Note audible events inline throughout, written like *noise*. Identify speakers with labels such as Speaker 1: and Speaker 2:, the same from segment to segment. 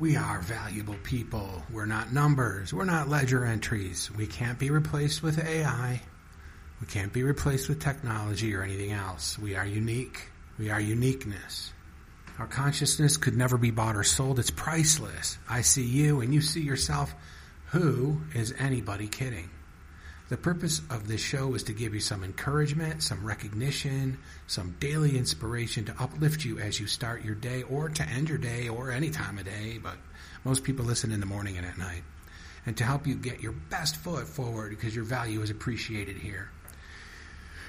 Speaker 1: We are valuable people. We're not numbers. We're not ledger entries. We can't be replaced with AI. We can't be replaced with technology or anything else. We are unique. We are uniqueness. Our consciousness could never be bought or sold. It's priceless. I see you and you see yourself. Who is anybody kidding? The purpose of this show is to give you some encouragement, some recognition, some daily inspiration to uplift you as you start your day or to end your day or any time of day, but most people listen in the morning and at night. And to help you get your best foot forward because your value is appreciated here.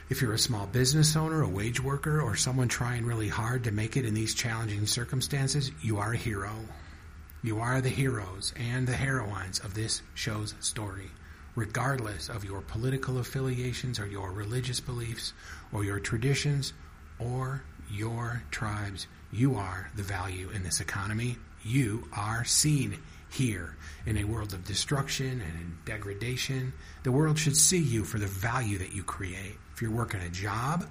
Speaker 1: If you're a small business owner, a wage worker, or someone trying really hard to make it in these challenging circumstances, you are a hero. You are the heroes and the heroines of this show's story regardless of your political affiliations or your religious beliefs or your traditions or your tribes. You are the value in this economy. You are seen here in a world of destruction and degradation. The world should see you for the value that you create. If you're working a job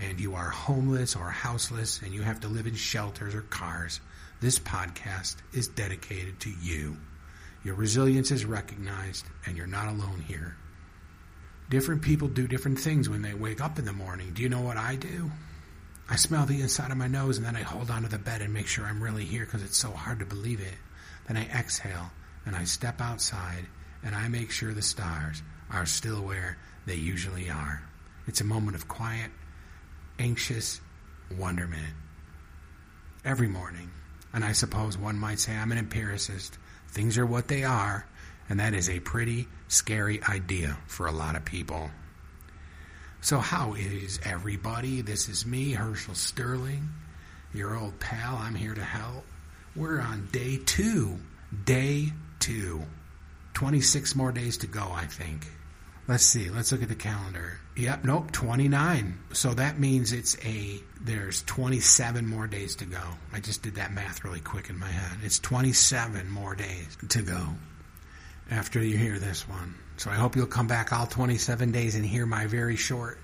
Speaker 1: and you are homeless or houseless and you have to live in shelters or cars, this podcast is dedicated to you. Your resilience is recognized, and you're not alone here. Different people do different things when they wake up in the morning. Do you know what I do? I smell the inside of my nose and then I hold onto the bed and make sure I'm really here because it's so hard to believe it. Then I exhale and I step outside and I make sure the stars are still where they usually are. It's a moment of quiet, anxious wonderment. Every morning. And I suppose one might say I'm an empiricist. Things are what they are, and that is a pretty scary idea for a lot of people. So, how is everybody? This is me, Herschel Sterling, your old pal. I'm here to help. We're on day two. Day two. 26 more days to go, I think. Let's see. Let's look at the calendar. Yep, nope, 29. So that means it's a, there's 27 more days to go. I just did that math really quick in my head. It's 27 more days to go after you hear this one. So I hope you'll come back all 27 days and hear my very short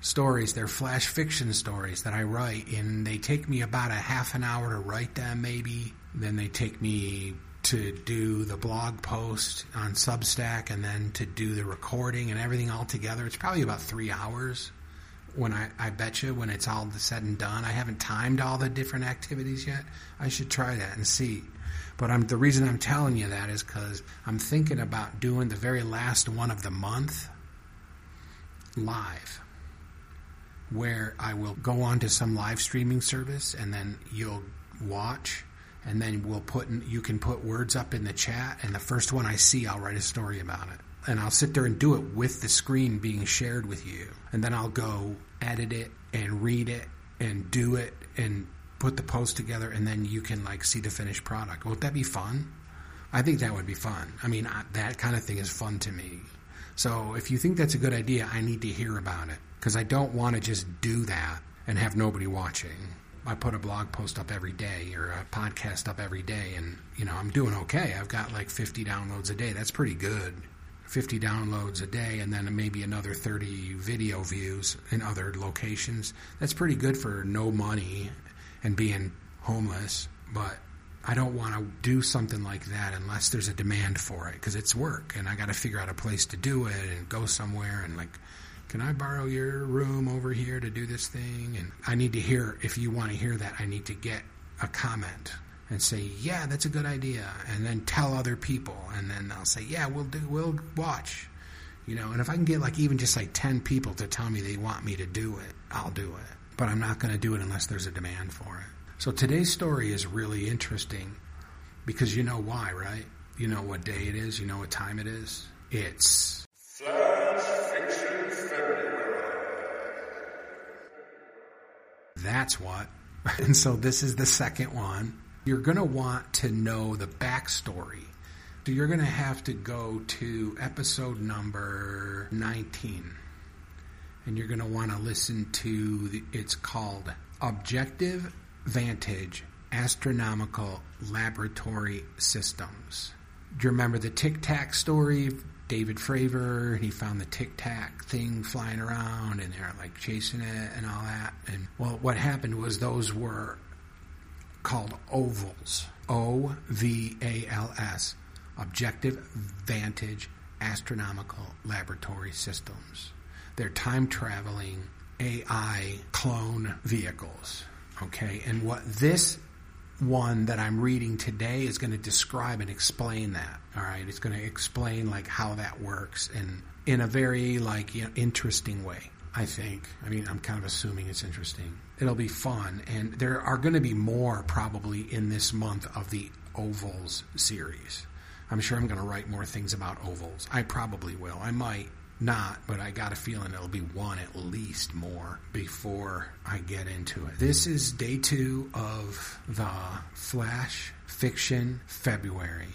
Speaker 1: stories. They're flash fiction stories that I write, and they take me about a half an hour to write them, maybe. Then they take me to do the blog post on Substack and then to do the recording and everything all together. It's probably about three hours when I, I bet you when it's all said and done. I haven't timed all the different activities yet. I should try that and see. But I'm, the reason I'm telling you that is because I'm thinking about doing the very last one of the month live, where I will go on to some live streaming service and then you'll watch and then we'll put in, you can put words up in the chat and the first one I see I'll write a story about it. And I'll sit there and do it with the screen being shared with you. And then I'll go edit it and read it and do it and put the post together and then you can like see the finished product. Won't that be fun? I think that would be fun. I mean that kind of thing is fun to me. So if you think that's a good idea I need to hear about it because I don't want to just do that and have nobody watching I put a blog post up every day or a podcast up every day, and you know I'm doing okay. I've got like 50 downloads a day. That's pretty good. 50 downloads a day, and then maybe another 30 video views in other locations. That's pretty good for no money and being homeless. But I don't want to do something like that unless there's a demand for it because it's work, and I got to figure out a place to do it and go somewhere and like can I borrow your room over here to do this thing? And I need to hear, if you want to hear that, I need to get a comment and say, yeah, that's a good idea. And then tell other people. And then they'll say, yeah, we'll do, we'll watch. You know, and if I can get like even just like 10 people to tell me they want me to do it, I'll do it. But I'm not going to do it unless there's a demand for it. So today's story is really interesting because you know why, right? You know what day it is, you know what time it is. It's That's what. *laughs* And so this is the second one. You're going to want to know the backstory. So you're going to have to go to episode number 19. And you're going to want to listen to, the, it's called Objective Vantage Astronomical Laboratory Systems. Do you remember the Tic Tac story David Fravor, he found the Tic Tac thing flying around, and they're like chasing it and all that. And well, what happened was those were called ovals. O V A L S, Objective Vantage Astronomical Laboratory Systems. They're time traveling AI clone vehicles. Okay, and what this one that I'm reading today is going to describe and explain that. All right, it's going to explain like how that works and in a very like you know, interesting way. I think. I mean, I'm kind of assuming it's interesting. It'll be fun, and there are going to be more probably in this month of the ovals series. I'm sure I'm going to write more things about ovals. I probably will. I might not, but I got a feeling it'll be one at least more before I get into it. This is day two of the Flash Fiction February.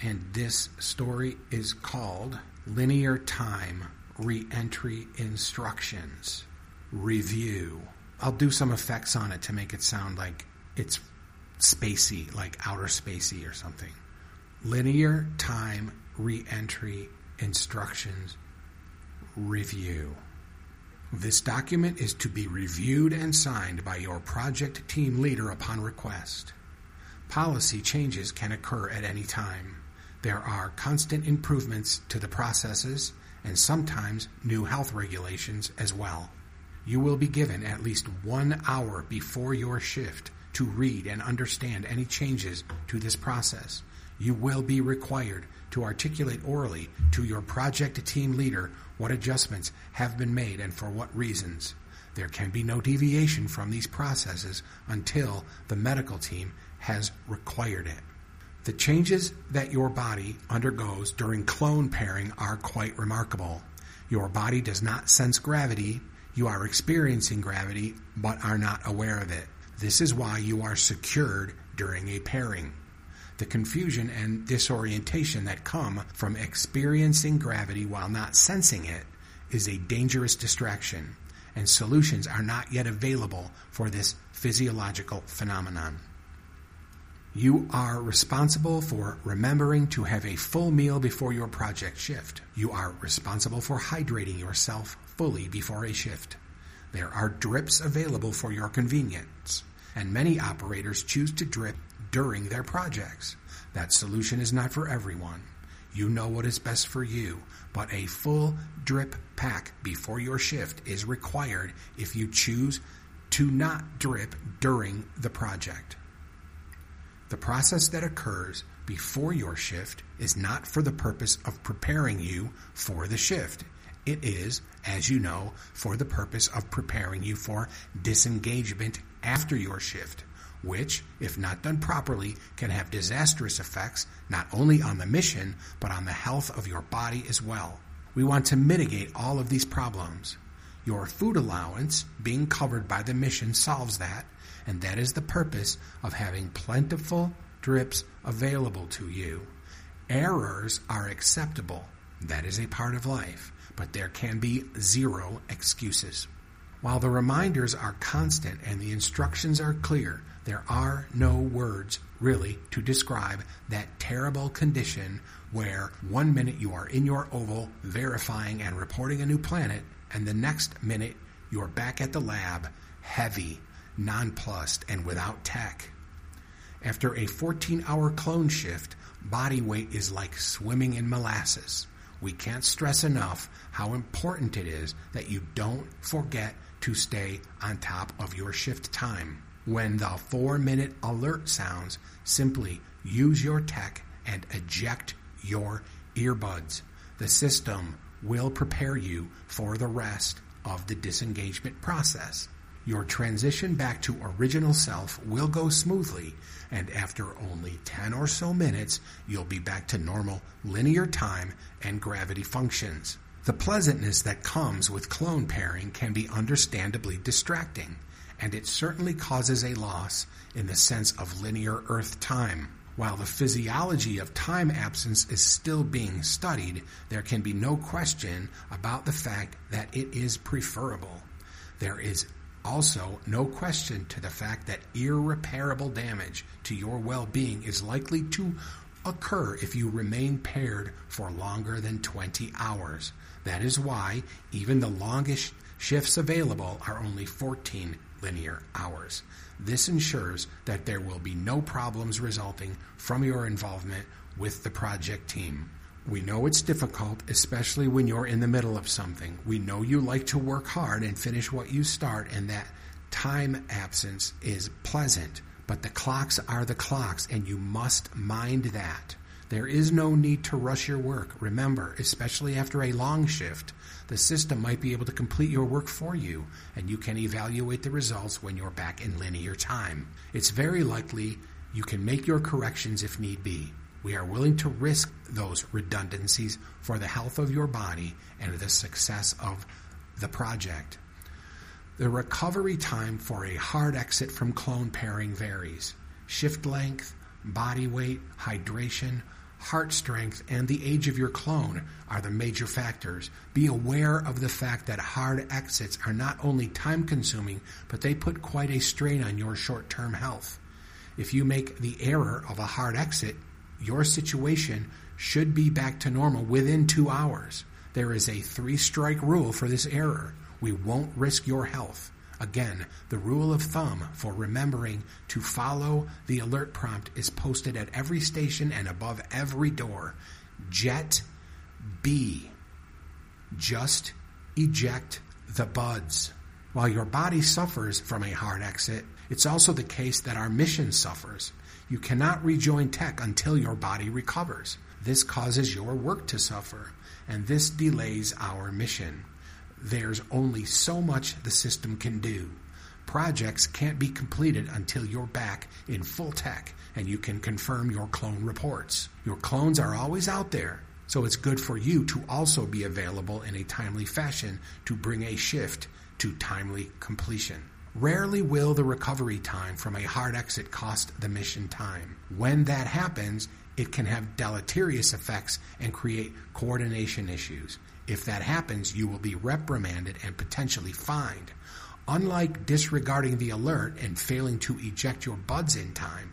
Speaker 1: And this story is called Linear Time Reentry Instructions Review. I'll do some effects on it to make it sound like it's spacey, like outer spacey or something. Linear Time Reentry Instructions Review. This document is to be reviewed and signed by your project team leader upon request. Policy changes can occur at any time. There are constant improvements to the processes and sometimes new health regulations as well. You will be given at least one hour before your shift to read and understand any changes to this process. You will be required to articulate orally to your project team leader what adjustments have been made and for what reasons. There can be no deviation from these processes until the medical team has required it. The changes that your body undergoes during clone pairing are quite remarkable. Your body does not sense gravity. You are experiencing gravity, but are not aware of it. This is why you are secured during a pairing. The confusion and disorientation that come from experiencing gravity while not sensing it is a dangerous distraction, and solutions are not yet available for this physiological phenomenon. You are responsible for remembering to have a full meal before your project shift. You are responsible for hydrating yourself fully before a shift. There are drips available for your convenience, and many operators choose to drip during their projects. That solution is not for everyone. You know what is best for you, but a full drip pack before your shift is required if you choose to not drip during the project. The process that occurs before your shift is not for the purpose of preparing you for the shift. It is, as you know, for the purpose of preparing you for disengagement after your shift, which, if not done properly, can have disastrous effects not only on the mission, but on the health of your body as well. We want to mitigate all of these problems. Your food allowance being covered by the mission solves that, and that is the purpose of having plentiful drips available to you. Errors are acceptable. That is a part of life, but there can be zero excuses. While the reminders are constant and the instructions are clear, there are no words really to describe that terrible condition where one minute you are in your oval verifying and reporting a new planet, and the next minute you're back at the lab, heavy, nonplussed, and without tech. After a 14 hour clone shift, body weight is like swimming in molasses. We can't stress enough how important it is that you don't forget to stay on top of your shift time. When the four minute alert sounds, simply use your tech and eject your earbuds. The system will prepare you for the rest of the disengagement process. Your transition back to original self will go smoothly, and after only 10 or so minutes, you'll be back to normal linear time and gravity functions. The pleasantness that comes with clone pairing can be understandably distracting, and it certainly causes a loss in the sense of linear Earth time. While the physiology of time absence is still being studied, there can be no question about the fact that it is preferable. There is also, no question to the fact that irreparable damage to your well being is likely to occur if you remain paired for longer than 20 hours. That is why even the longest shifts available are only 14 linear hours. This ensures that there will be no problems resulting from your involvement with the project team. We know it's difficult, especially when you're in the middle of something. We know you like to work hard and finish what you start, and that time absence is pleasant. But the clocks are the clocks, and you must mind that. There is no need to rush your work. Remember, especially after a long shift, the system might be able to complete your work for you, and you can evaluate the results when you're back in linear time. It's very likely you can make your corrections if need be. We are willing to risk those redundancies for the health of your body and the success of the project. The recovery time for a hard exit from clone pairing varies. Shift length, body weight, hydration, heart strength, and the age of your clone are the major factors. Be aware of the fact that hard exits are not only time consuming, but they put quite a strain on your short term health. If you make the error of a hard exit, your situation should be back to normal within two hours. There is a three strike rule for this error. We won't risk your health. Again, the rule of thumb for remembering to follow the alert prompt is posted at every station and above every door. Jet B. Just eject the buds. While your body suffers from a hard exit, it's also the case that our mission suffers. You cannot rejoin tech until your body recovers. This causes your work to suffer, and this delays our mission. There's only so much the system can do. Projects can't be completed until you're back in full tech and you can confirm your clone reports. Your clones are always out there, so it's good for you to also be available in a timely fashion to bring a shift to timely completion. Rarely will the recovery time from a hard exit cost the mission time. When that happens, it can have deleterious effects and create coordination issues. If that happens, you will be reprimanded and potentially fined. Unlike disregarding the alert and failing to eject your buds in time,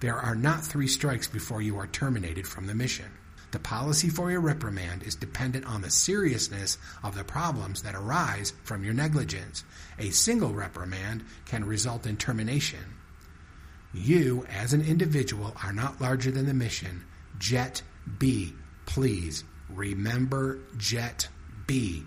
Speaker 1: there are not three strikes before you are terminated from the mission. The policy for your reprimand is dependent on the seriousness of the problems that arise from your negligence. A single reprimand can result in termination. You, as an individual, are not larger than the mission. Jet B, please remember Jet B.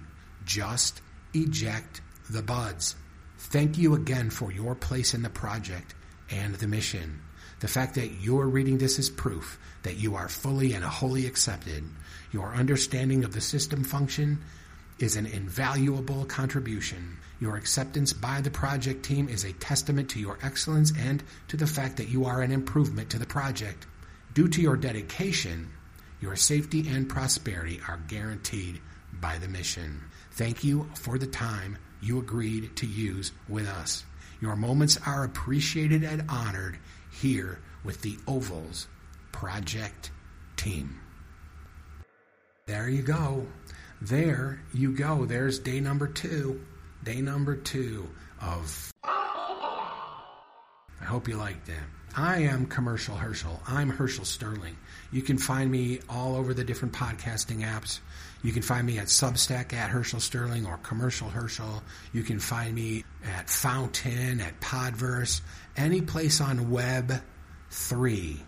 Speaker 1: Just eject the buds. Thank you again for your place in the project and the mission. The fact that you're reading this is proof that you are fully and wholly accepted. Your understanding of the system function is an invaluable contribution. Your acceptance by the project team is a testament to your excellence and to the fact that you are an improvement to the project. Due to your dedication, your safety and prosperity are guaranteed by the mission. Thank you for the time you agreed to use with us. Your moments are appreciated and honored here with the Ovals Project Team. There you go. There you go. There's day number two. Day number two of. I hope you liked that. I am Commercial Herschel. I'm Herschel Sterling. You can find me all over the different podcasting apps. You can find me at Substack at Herschel Sterling or Commercial Herschel. You can find me at Fountain, at Podverse, any place on Web 3.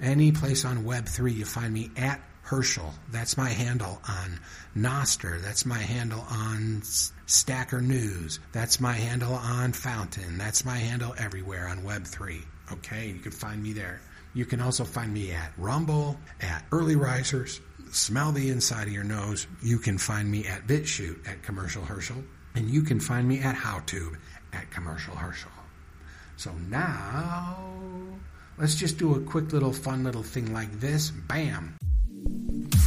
Speaker 1: Any place on Web 3, you find me at Herschel. That's my handle on Nostr. That's my handle on Stacker News. That's my handle on Fountain. That's my handle everywhere on Web3. Okay, you can find me there. You can also find me at Rumble, at Early Risers, Smell the Inside of Your Nose. You can find me at BitChute at Commercial Herschel. And you can find me at HowTube at Commercial Herschel. So now, let's just do a quick little fun little thing like this. Bam!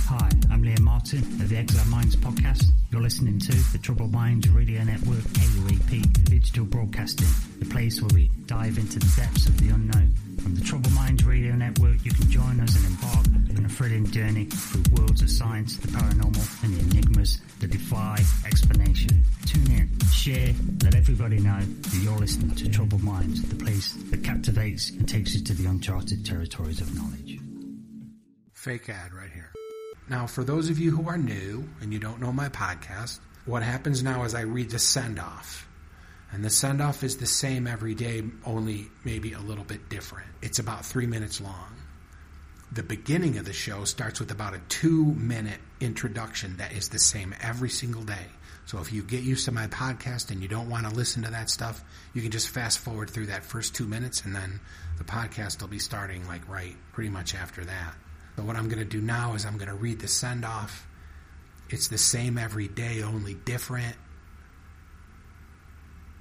Speaker 2: Hi, I'm Liam Martin of the Exile Minds podcast. You're listening to the Troubled Minds Radio Network KUAP Digital Broadcasting, the place where we dive into the depths of the unknown. From the Troubled Minds Radio Network, you can join us and embark on a thrilling journey through worlds of science, the paranormal, and the enigmas that defy explanation. Tune in, share, let everybody know that you're listening to Troubled Minds, the place that captivates and takes you to the uncharted territories of knowledge.
Speaker 1: Fake ad right here. Now, for those of you who are new and you don't know my podcast, what happens now is I read the send off. And the send off is the same every day, only maybe a little bit different. It's about three minutes long. The beginning of the show starts with about a two minute introduction that is the same every single day. So if you get used to my podcast and you don't want to listen to that stuff, you can just fast forward through that first two minutes and then the podcast will be starting like right pretty much after that. But what I'm going to do now is I'm going to read the send off. It's the same every day, only different.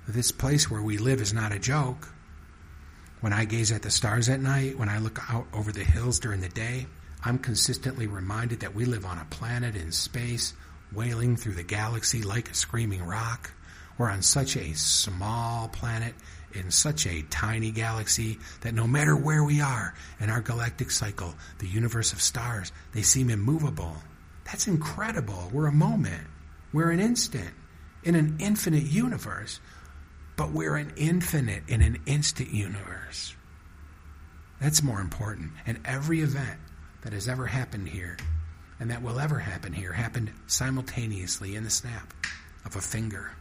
Speaker 1: This place where we live is not a joke. When I gaze at the stars at night, when I look out over the hills during the day, I'm consistently reminded that we live on a planet in space, wailing through the galaxy like a screaming rock. We're on such a small planet in such a tiny galaxy that no matter where we are in our galactic cycle, the universe of stars, they seem immovable. That's incredible. We're a moment. We're an instant in an infinite universe but we're an infinite in an instant universe. That's more important. And every event that has ever happened here and that will ever happen here happened simultaneously in the snap of a finger.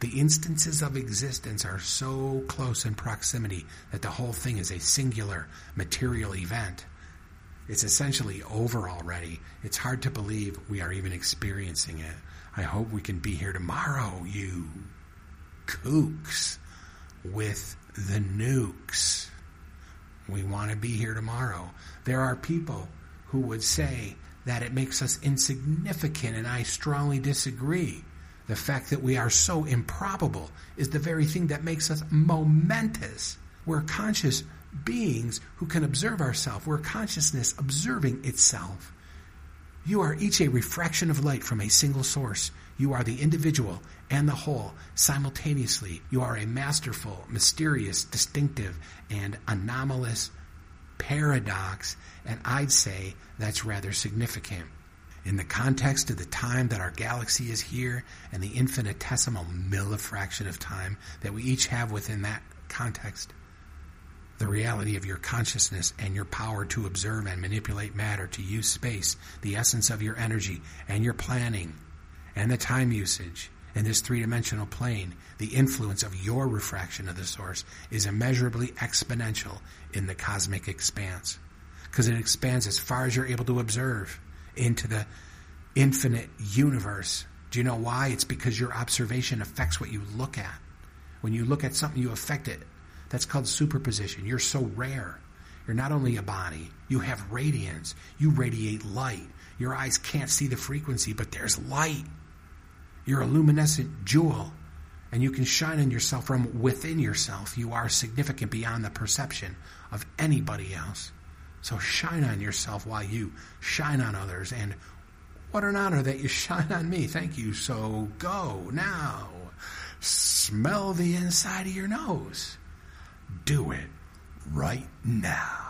Speaker 1: The instances of existence are so close in proximity that the whole thing is a singular material event. It's essentially over already. It's hard to believe we are even experiencing it. I hope we can be here tomorrow, you kooks with the nukes. We want to be here tomorrow. There are people who would say that it makes us insignificant, and I strongly disagree. The fact that we are so improbable is the very thing that makes us momentous. We're conscious beings who can observe ourselves. We're consciousness observing itself. You are each a refraction of light from a single source. You are the individual and the whole simultaneously. You are a masterful, mysterious, distinctive, and anomalous paradox, and I'd say that's rather significant. In the context of the time that our galaxy is here and the infinitesimal millifraction of time that we each have within that context, the reality of your consciousness and your power to observe and manipulate matter, to use space, the essence of your energy and your planning, and the time usage in this three dimensional plane, the influence of your refraction of the source is immeasurably exponential in the cosmic expanse. Because it expands as far as you're able to observe into the infinite universe. Do you know why? It's because your observation affects what you look at. When you look at something, you affect it. That's called superposition. You're so rare. You're not only a body, you have radiance. You radiate light. Your eyes can't see the frequency, but there's light. You're a luminescent jewel, and you can shine on yourself from within yourself. You are significant beyond the perception of anybody else. So shine on yourself while you shine on others. And what an honor that you *laughs* shine on me. Thank you. So go now. Smell the inside of your nose. Do it right now.